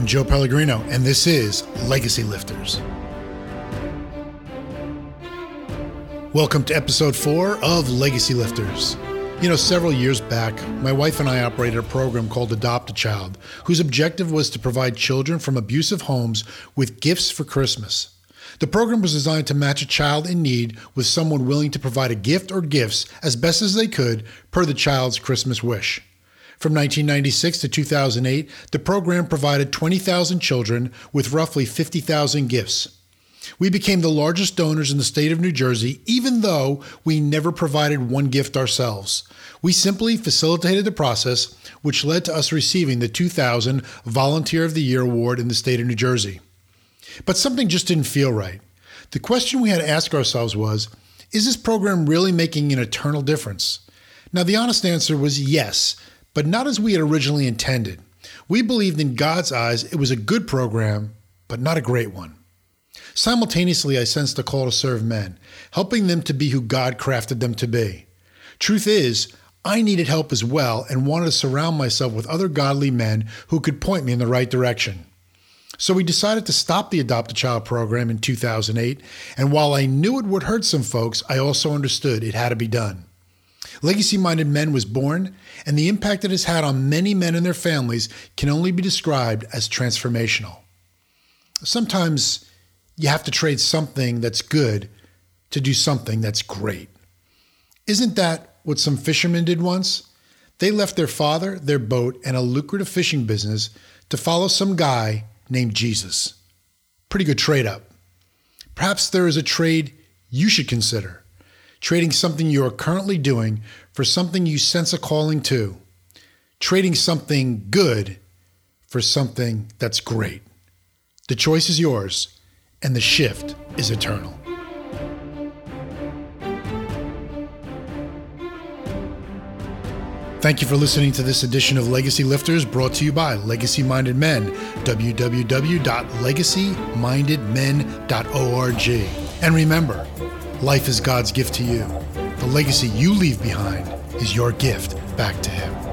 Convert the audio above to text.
I'm Joe Pellegrino, and this is Legacy Lifters. Welcome to episode four of Legacy Lifters. You know, several years back, my wife and I operated a program called Adopt a Child, whose objective was to provide children from abusive homes with gifts for Christmas. The program was designed to match a child in need with someone willing to provide a gift or gifts as best as they could per the child's Christmas wish. From 1996 to 2008, the program provided 20,000 children with roughly 50,000 gifts. We became the largest donors in the state of New Jersey, even though we never provided one gift ourselves. We simply facilitated the process, which led to us receiving the 2000 Volunteer of the Year award in the state of New Jersey. But something just didn't feel right. The question we had to ask ourselves was Is this program really making an eternal difference? Now, the honest answer was yes, but not as we had originally intended. We believed in God's eyes it was a good program, but not a great one. Simultaneously, I sensed a call to serve men, helping them to be who God crafted them to be. Truth is, I needed help as well and wanted to surround myself with other godly men who could point me in the right direction. So we decided to stop the Adopt a Child program in 2008, and while I knew it would hurt some folks, I also understood it had to be done. Legacy Minded Men was born, and the impact it has had on many men and their families can only be described as transformational. Sometimes you have to trade something that's good to do something that's great. Isn't that what some fishermen did once? They left their father, their boat, and a lucrative fishing business to follow some guy named Jesus. Pretty good trade up. Perhaps there is a trade you should consider trading something you are currently doing for something you sense a calling to, trading something good for something that's great. The choice is yours, and the shift is eternal. Thank you for listening to this edition of Legacy Lifters brought to you by Legacy Minded Men, www.legacymindedmen.org. And remember, life is God's gift to you. The legacy you leave behind is your gift back to Him.